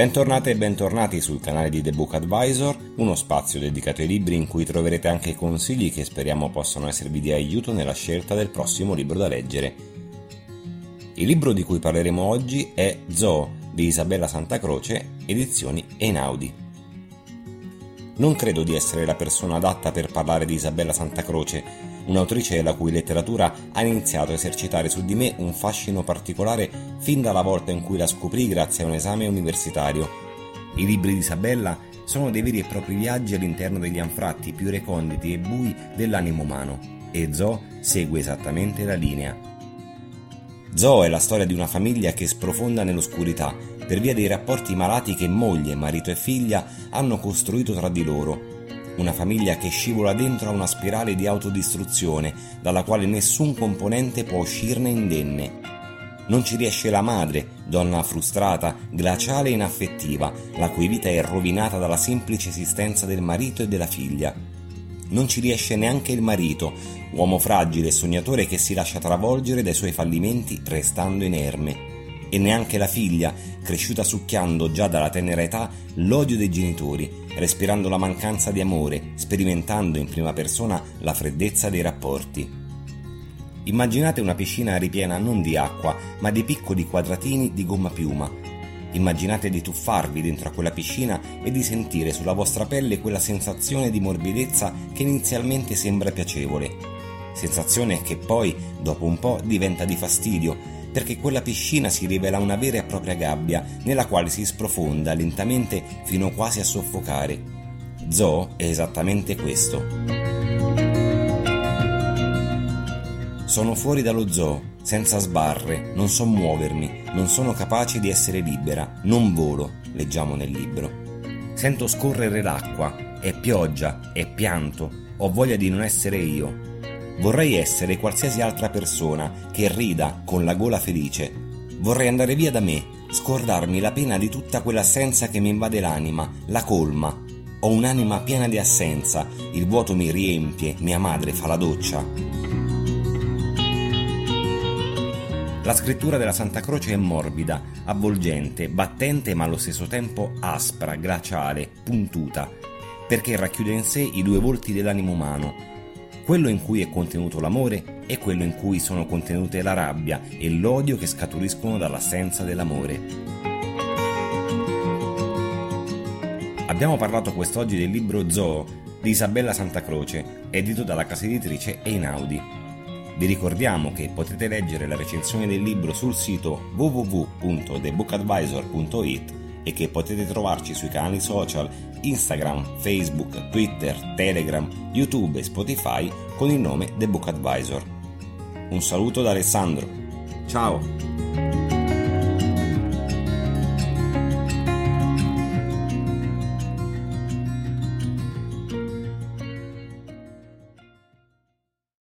Bentornate e bentornati sul canale di The Book Advisor, uno spazio dedicato ai libri in cui troverete anche consigli che speriamo possano esservi di aiuto nella scelta del prossimo libro da leggere. Il libro di cui parleremo oggi è Zoo di Isabella Santa Croce, edizioni Einaudi. Non credo di essere la persona adatta per parlare di Isabella Santa Croce, un'autrice la cui letteratura ha iniziato a esercitare su di me un fascino particolare fin dalla volta in cui la scoprì grazie a un esame universitario. I libri di Isabella sono dei veri e propri viaggi all'interno degli anfratti più reconditi e bui dell'animo umano, e Zo segue esattamente la linea. Zo è la storia di una famiglia che sprofonda nell'oscurità per via dei rapporti malati che moglie, marito e figlia hanno costruito tra di loro una famiglia che scivola dentro a una spirale di autodistruzione dalla quale nessun componente può uscirne indenne. Non ci riesce la madre, donna frustrata, glaciale e inaffettiva, la cui vita è rovinata dalla semplice esistenza del marito e della figlia. Non ci riesce neanche il marito, uomo fragile e sognatore che si lascia travolgere dai suoi fallimenti restando inerme e neanche la figlia, cresciuta succhiando già dalla tenera età l'odio dei genitori, respirando la mancanza di amore, sperimentando in prima persona la freddezza dei rapporti. Immaginate una piscina ripiena non di acqua, ma di piccoli quadratini di gomma piuma. Immaginate di tuffarvi dentro a quella piscina e di sentire sulla vostra pelle quella sensazione di morbidezza che inizialmente sembra piacevole. Sensazione che poi, dopo un po', diventa di fastidio, perché quella piscina si rivela una vera e propria gabbia nella quale si sprofonda lentamente fino quasi a soffocare. Zoo è esattamente questo. Sono fuori dallo zoo, senza sbarre, non so muovermi, non sono capace di essere libera, non volo, leggiamo nel libro. Sento scorrere l'acqua, è pioggia, è pianto, ho voglia di non essere io, Vorrei essere qualsiasi altra persona che rida con la gola felice. Vorrei andare via da me, scordarmi la pena di tutta quell'assenza che mi invade l'anima, la colma. Ho un'anima piena di assenza, il vuoto mi riempie, mia madre fa la doccia. La scrittura della Santa Croce è morbida, avvolgente, battente ma allo stesso tempo aspra, glaciale, puntuta, perché racchiude in sé i due volti dell'animo umano, quello in cui è contenuto l'amore e quello in cui sono contenute la rabbia e l'odio che scaturiscono dall'assenza dell'amore. Abbiamo parlato quest'oggi del libro Zoo di Isabella Santa Croce, edito dalla casa editrice Einaudi. Vi ricordiamo che potete leggere la recensione del libro sul sito www.thebookadvisor.it e che potete trovarci sui canali social Instagram, Facebook, Twitter, Telegram, YouTube e Spotify con il nome The Book Advisor. Un saluto da Alessandro. Ciao!